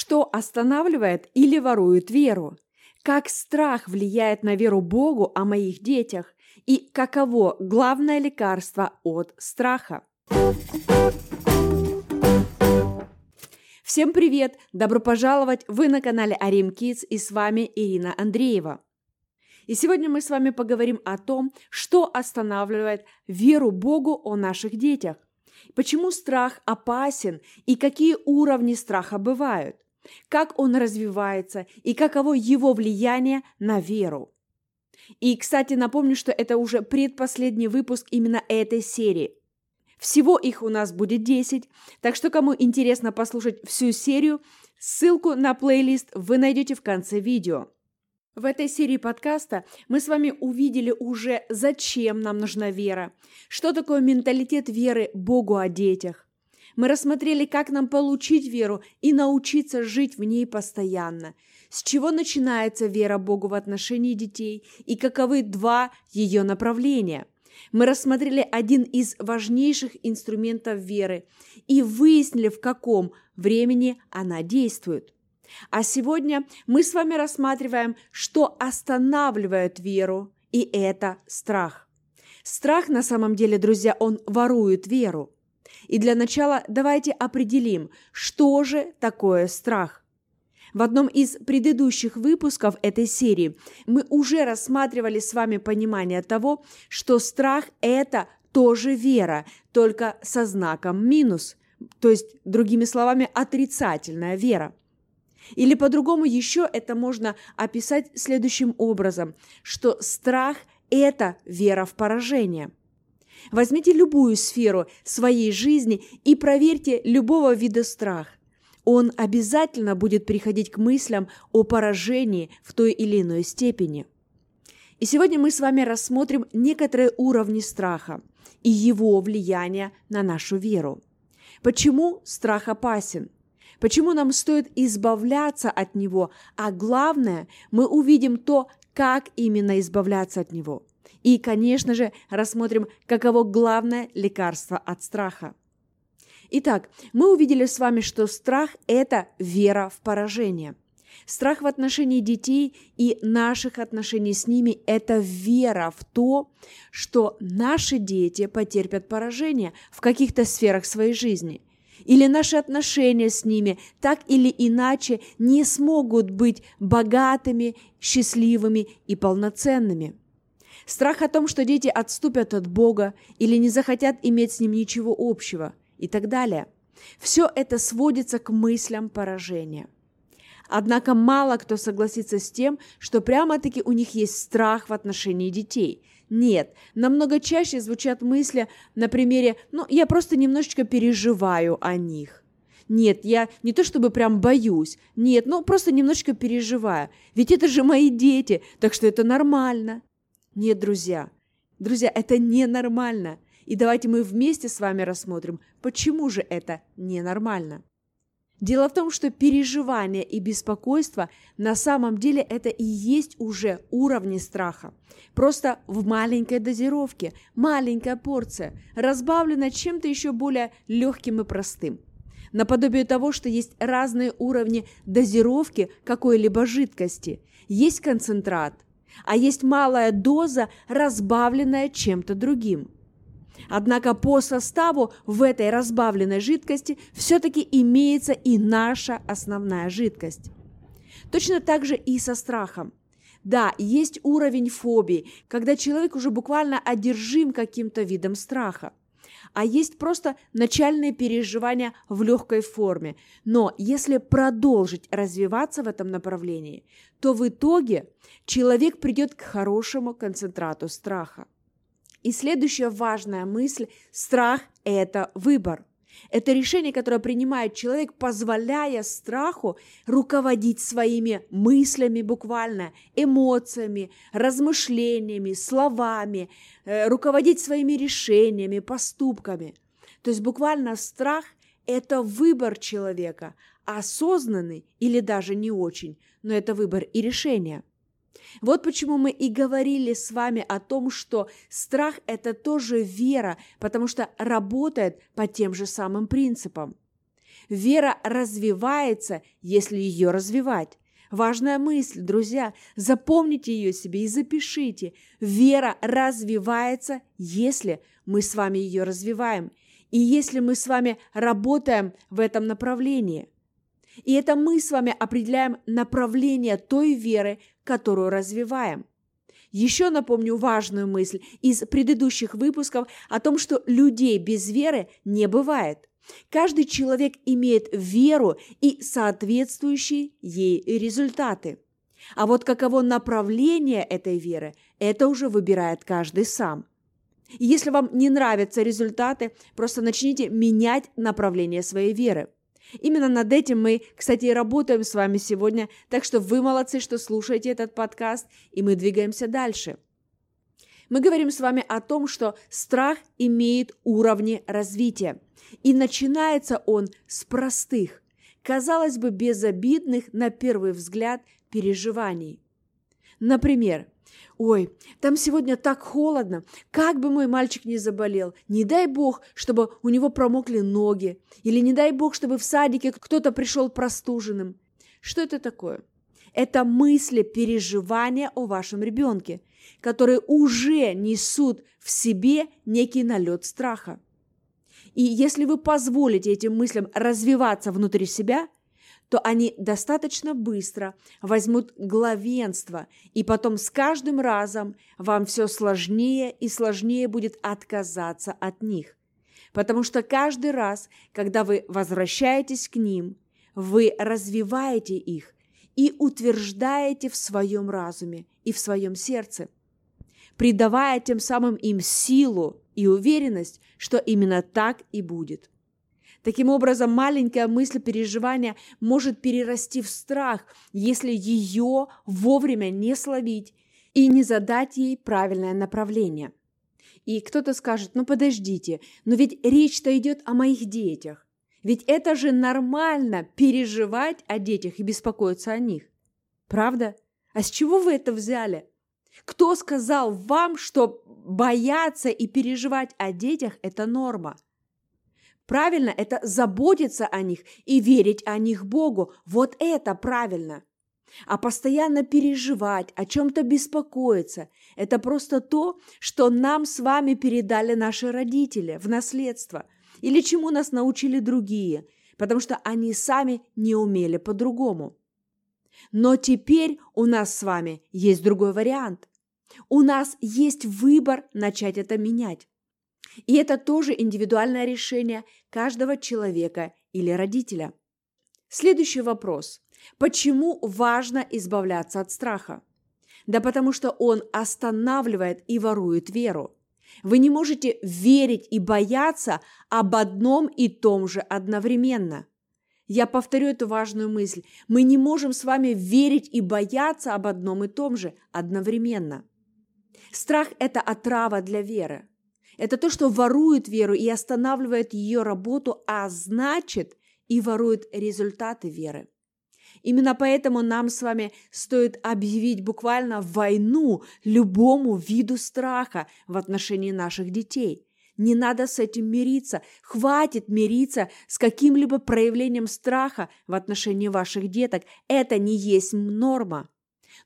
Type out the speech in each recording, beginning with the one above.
Что останавливает или ворует веру? Как страх влияет на веру Богу о моих детях? И каково главное лекарство от страха? Всем привет! Добро пожаловать! Вы на канале Арим Kids и с вами Ирина Андреева. И сегодня мы с вами поговорим о том, что останавливает веру Богу о наших детях. Почему страх опасен и какие уровни страха бывают? Как он развивается и каково его влияние на веру? И, кстати, напомню, что это уже предпоследний выпуск именно этой серии. Всего их у нас будет 10, так что кому интересно послушать всю серию, ссылку на плейлист вы найдете в конце видео. В этой серии подкаста мы с вами увидели уже, зачем нам нужна вера, что такое менталитет веры Богу о детях. Мы рассмотрели, как нам получить веру и научиться жить в ней постоянно, с чего начинается вера Богу в отношении детей и каковы два ее направления. Мы рассмотрели один из важнейших инструментов веры и выяснили, в каком времени она действует. А сегодня мы с вами рассматриваем, что останавливает веру, и это страх. Страх на самом деле, друзья, он ворует веру. И для начала давайте определим, что же такое страх. В одном из предыдущих выпусков этой серии мы уже рассматривали с вами понимание того, что страх – это тоже вера, только со знаком минус, то есть, другими словами, отрицательная вера. Или по-другому еще это можно описать следующим образом, что страх – это вера в поражение. Возьмите любую сферу своей жизни и проверьте любого вида страх. Он обязательно будет приходить к мыслям о поражении в той или иной степени. И сегодня мы с вами рассмотрим некоторые уровни страха и его влияние на нашу веру. Почему страх опасен? почему нам стоит избавляться от него, а главное, мы увидим то, как именно избавляться от него. И, конечно же, рассмотрим, каково главное лекарство от страха. Итак, мы увидели с вами, что страх – это вера в поражение. Страх в отношении детей и наших отношений с ними – это вера в то, что наши дети потерпят поражение в каких-то сферах своей жизни – или наши отношения с ними так или иначе не смогут быть богатыми, счастливыми и полноценными. Страх о том, что дети отступят от Бога или не захотят иметь с Ним ничего общего и так далее. Все это сводится к мыслям поражения. Однако мало кто согласится с тем, что прямо-таки у них есть страх в отношении детей – нет, намного чаще звучат мысли на примере «ну, я просто немножечко переживаю о них». Нет, я не то чтобы прям боюсь. Нет, ну просто немножечко переживаю. Ведь это же мои дети, так что это нормально. Нет, друзья, друзья, это ненормально. И давайте мы вместе с вами рассмотрим, почему же это ненормально. Дело в том, что переживание и беспокойство на самом деле это и есть уже уровни страха. Просто в маленькой дозировке, маленькая порция, разбавленная чем-то еще более легким и простым. Наподобие того, что есть разные уровни дозировки какой-либо жидкости. Есть концентрат, а есть малая доза, разбавленная чем-то другим – Однако по составу в этой разбавленной жидкости все-таки имеется и наша основная жидкость. Точно так же и со страхом. Да, есть уровень фобии, когда человек уже буквально одержим каким-то видом страха. А есть просто начальные переживания в легкой форме. Но если продолжить развиваться в этом направлении, то в итоге человек придет к хорошему концентрату страха. И следующая важная мысль – страх – это выбор. Это решение, которое принимает человек, позволяя страху руководить своими мыслями буквально, эмоциями, размышлениями, словами, э, руководить своими решениями, поступками. То есть буквально страх – это выбор человека, осознанный или даже не очень, но это выбор и решение. Вот почему мы и говорили с вами о том, что страх – это тоже вера, потому что работает по тем же самым принципам. Вера развивается, если ее развивать. Важная мысль, друзья, запомните ее себе и запишите. Вера развивается, если мы с вами ее развиваем, и если мы с вами работаем в этом направлении. И это мы с вами определяем направление той веры, которую развиваем. Еще напомню важную мысль из предыдущих выпусков о том, что людей без веры не бывает. Каждый человек имеет веру и соответствующие ей результаты. А вот каково направление этой веры, это уже выбирает каждый сам. Если вам не нравятся результаты, просто начните менять направление своей веры. Именно над этим мы, кстати, и работаем с вами сегодня, так что вы молодцы, что слушаете этот подкаст, и мы двигаемся дальше. Мы говорим с вами о том, что страх имеет уровни развития, и начинается он с простых, казалось бы, безобидных на первый взгляд переживаний. Например, Ой, там сегодня так холодно. Как бы мой мальчик не заболел. Не дай бог, чтобы у него промокли ноги. Или не дай бог, чтобы в садике кто-то пришел простуженным. Что это такое? Это мысли, переживания о вашем ребенке, которые уже несут в себе некий налет страха. И если вы позволите этим мыслям развиваться внутри себя – то они достаточно быстро возьмут главенство, и потом с каждым разом вам все сложнее и сложнее будет отказаться от них. Потому что каждый раз, когда вы возвращаетесь к ним, вы развиваете их и утверждаете в своем разуме и в своем сердце, придавая тем самым им силу и уверенность, что именно так и будет. Таким образом, маленькая мысль переживания может перерасти в страх, если ее вовремя не словить и не задать ей правильное направление. И кто-то скажет, ну подождите, но ведь речь-то идет о моих детях. Ведь это же нормально переживать о детях и беспокоиться о них. Правда? А с чего вы это взяли? Кто сказал вам, что бояться и переживать о детях – это норма? Правильно – это заботиться о них и верить о них Богу. Вот это правильно. А постоянно переживать, о чем-то беспокоиться – это просто то, что нам с вами передали наши родители в наследство или чему нас научили другие, потому что они сами не умели по-другому. Но теперь у нас с вами есть другой вариант. У нас есть выбор начать это менять. И это тоже индивидуальное решение каждого человека или родителя. Следующий вопрос. Почему важно избавляться от страха? Да потому что он останавливает и ворует веру. Вы не можете верить и бояться об одном и том же одновременно. Я повторю эту важную мысль. Мы не можем с вами верить и бояться об одном и том же одновременно. Страх – это отрава для веры. Это то, что ворует веру и останавливает ее работу, а значит и ворует результаты веры. Именно поэтому нам с вами стоит объявить буквально войну любому виду страха в отношении наших детей. Не надо с этим мириться. Хватит мириться с каким-либо проявлением страха в отношении ваших деток. Это не есть норма.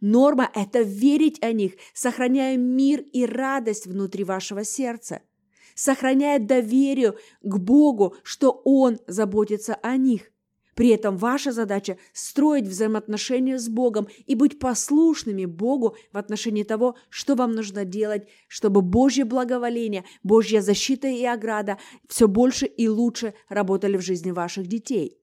Норма – это верить о них, сохраняя мир и радость внутри вашего сердца, сохраняя доверие к Богу, что Он заботится о них. При этом ваша задача – строить взаимоотношения с Богом и быть послушными Богу в отношении того, что вам нужно делать, чтобы Божье благоволение, Божья защита и ограда все больше и лучше работали в жизни ваших детей.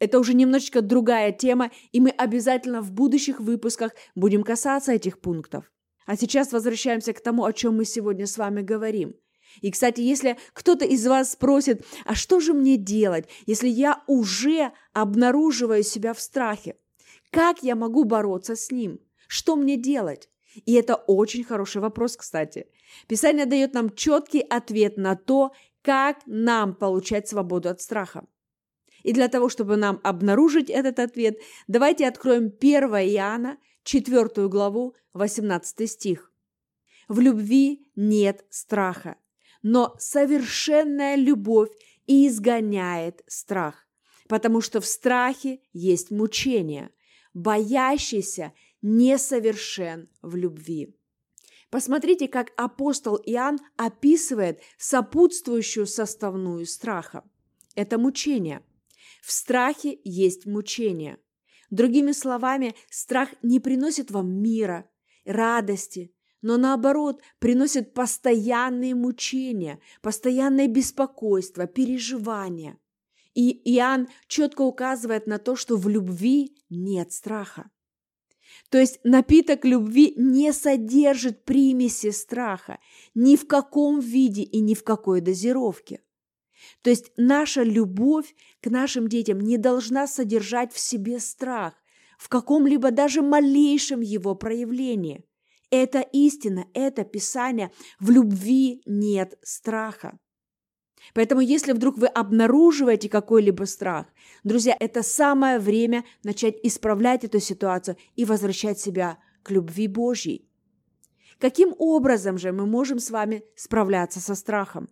Это уже немножечко другая тема, и мы обязательно в будущих выпусках будем касаться этих пунктов. А сейчас возвращаемся к тому, о чем мы сегодня с вами говорим. И, кстати, если кто-то из вас спросит, а что же мне делать, если я уже обнаруживаю себя в страхе? Как я могу бороться с ним? Что мне делать? И это очень хороший вопрос, кстати. Писание дает нам четкий ответ на то, как нам получать свободу от страха. И для того, чтобы нам обнаружить этот ответ, давайте откроем 1 Иоанна, 4 главу, 18 стих. В любви нет страха, но совершенная любовь изгоняет страх, потому что в страхе есть мучение. Боящийся несовершен в любви. Посмотрите, как апостол Иоанн описывает сопутствующую составную страха. Это мучение. В страхе есть мучение. Другими словами, страх не приносит вам мира, радости, но наоборот приносит постоянные мучения, постоянное беспокойство, переживания. И Иоанн четко указывает на то, что в любви нет страха. То есть напиток любви не содержит примеси страха ни в каком виде и ни в какой дозировке. То есть наша любовь к нашим детям не должна содержать в себе страх, в каком-либо даже малейшем его проявлении. Это истина, это Писание. В любви нет страха. Поэтому, если вдруг вы обнаруживаете какой-либо страх, друзья, это самое время начать исправлять эту ситуацию и возвращать себя к любви Божьей. Каким образом же мы можем с вами справляться со страхом?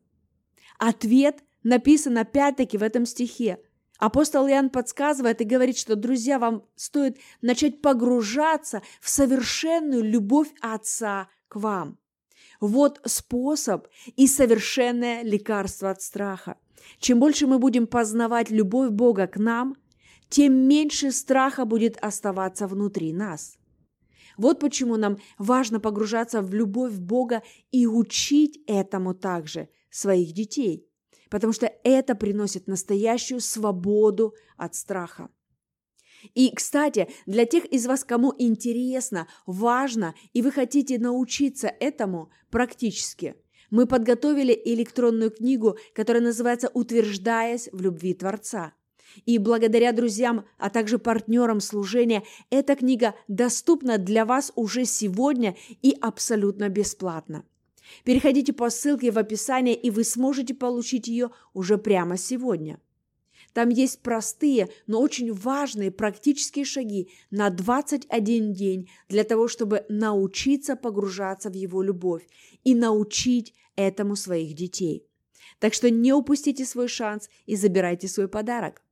Ответ написан опять-таки в этом стихе. Апостол Иоанн подсказывает и говорит, что, друзья, вам стоит начать погружаться в совершенную любовь Отца к вам. Вот способ и совершенное лекарство от страха. Чем больше мы будем познавать любовь Бога к нам, тем меньше страха будет оставаться внутри нас. Вот почему нам важно погружаться в любовь Бога и учить этому также своих детей, потому что это приносит настоящую свободу от страха. И, кстати, для тех из вас, кому интересно, важно, и вы хотите научиться этому практически, мы подготовили электронную книгу, которая называется «Утверждаясь в любви Творца». И благодаря друзьям, а также партнерам служения, эта книга доступна для вас уже сегодня и абсолютно бесплатно. Переходите по ссылке в описании, и вы сможете получить ее уже прямо сегодня. Там есть простые, но очень важные практические шаги на 21 день для того, чтобы научиться погружаться в его любовь и научить этому своих детей. Так что не упустите свой шанс и забирайте свой подарок.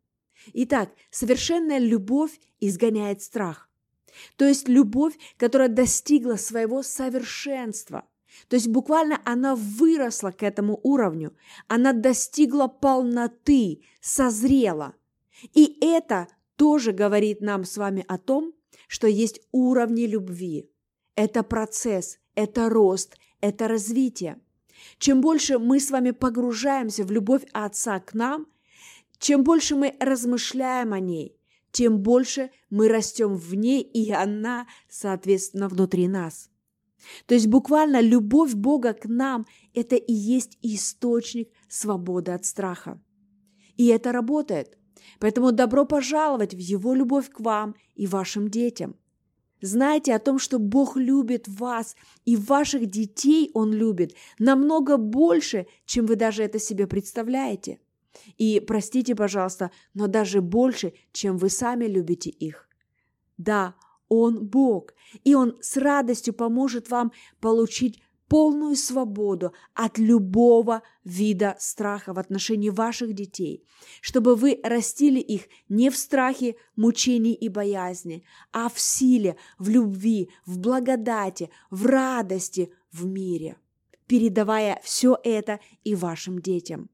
Итак, совершенная любовь изгоняет страх. То есть любовь, которая достигла своего совершенства. То есть буквально она выросла к этому уровню, она достигла полноты, созрела. И это тоже говорит нам с вами о том, что есть уровни любви. Это процесс, это рост, это развитие. Чем больше мы с вами погружаемся в любовь Отца к нам, чем больше мы размышляем о ней, тем больше мы растем в ней, и она, соответственно, внутри нас. То есть буквально любовь Бога к нам – это и есть источник свободы от страха. И это работает. Поэтому добро пожаловать в Его любовь к вам и вашим детям. Знайте о том, что Бог любит вас, и ваших детей Он любит намного больше, чем вы даже это себе представляете. И простите, пожалуйста, но даже больше, чем вы сами любите их. Да, он Бог, и Он с радостью поможет вам получить полную свободу от любого вида страха в отношении ваших детей, чтобы вы растили их не в страхе, мучении и боязни, а в силе, в любви, в благодати, в радости, в мире, передавая все это и вашим детям.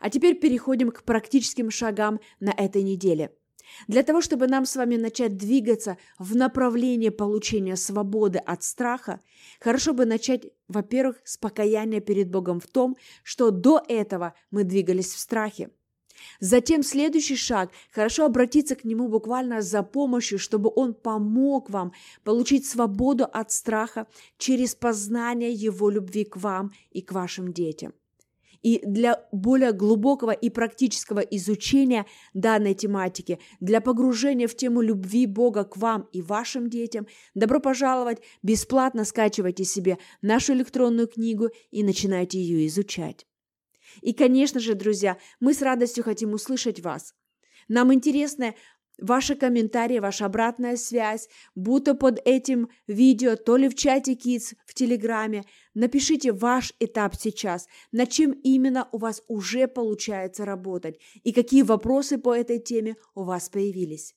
А теперь переходим к практическим шагам на этой неделе – для того, чтобы нам с вами начать двигаться в направлении получения свободы от страха, хорошо бы начать, во-первых, с покаяния перед Богом в том, что до этого мы двигались в страхе. Затем следующий шаг – хорошо обратиться к Нему буквально за помощью, чтобы Он помог вам получить свободу от страха через познание Его любви к вам и к вашим детям. И для более глубокого и практического изучения данной тематики, для погружения в тему любви Бога к вам и вашим детям, добро пожаловать, бесплатно скачивайте себе нашу электронную книгу и начинайте ее изучать. И, конечно же, друзья, мы с радостью хотим услышать вас. Нам интересно ваши комментарии, ваша обратная связь, будто под этим видео, то ли в чате Kids в Телеграме. Напишите ваш этап сейчас, над чем именно у вас уже получается работать и какие вопросы по этой теме у вас появились.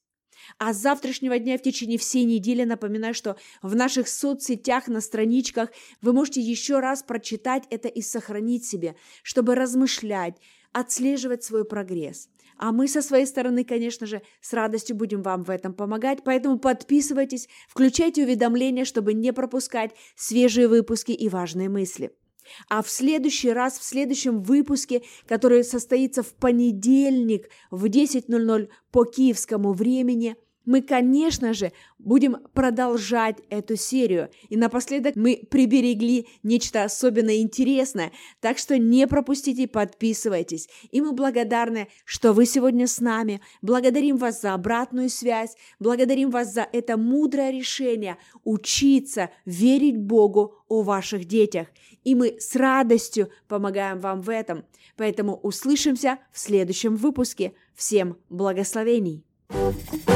А с завтрашнего дня в течение всей недели напоминаю, что в наших соцсетях, на страничках вы можете еще раз прочитать это и сохранить себе, чтобы размышлять, отслеживать свой прогресс. А мы со своей стороны, конечно же, с радостью будем вам в этом помогать, поэтому подписывайтесь, включайте уведомления, чтобы не пропускать свежие выпуски и важные мысли. А в следующий раз, в следующем выпуске, который состоится в понедельник в 10.00 по киевскому времени – мы, конечно же, будем продолжать эту серию. И напоследок мы приберегли нечто особенно интересное, так что не пропустите, подписывайтесь. И мы благодарны, что вы сегодня с нами. Благодарим вас за обратную связь, благодарим вас за это мудрое решение учиться верить Богу о ваших детях. И мы с радостью помогаем вам в этом. Поэтому услышимся в следующем выпуске. Всем благословений! Thank you.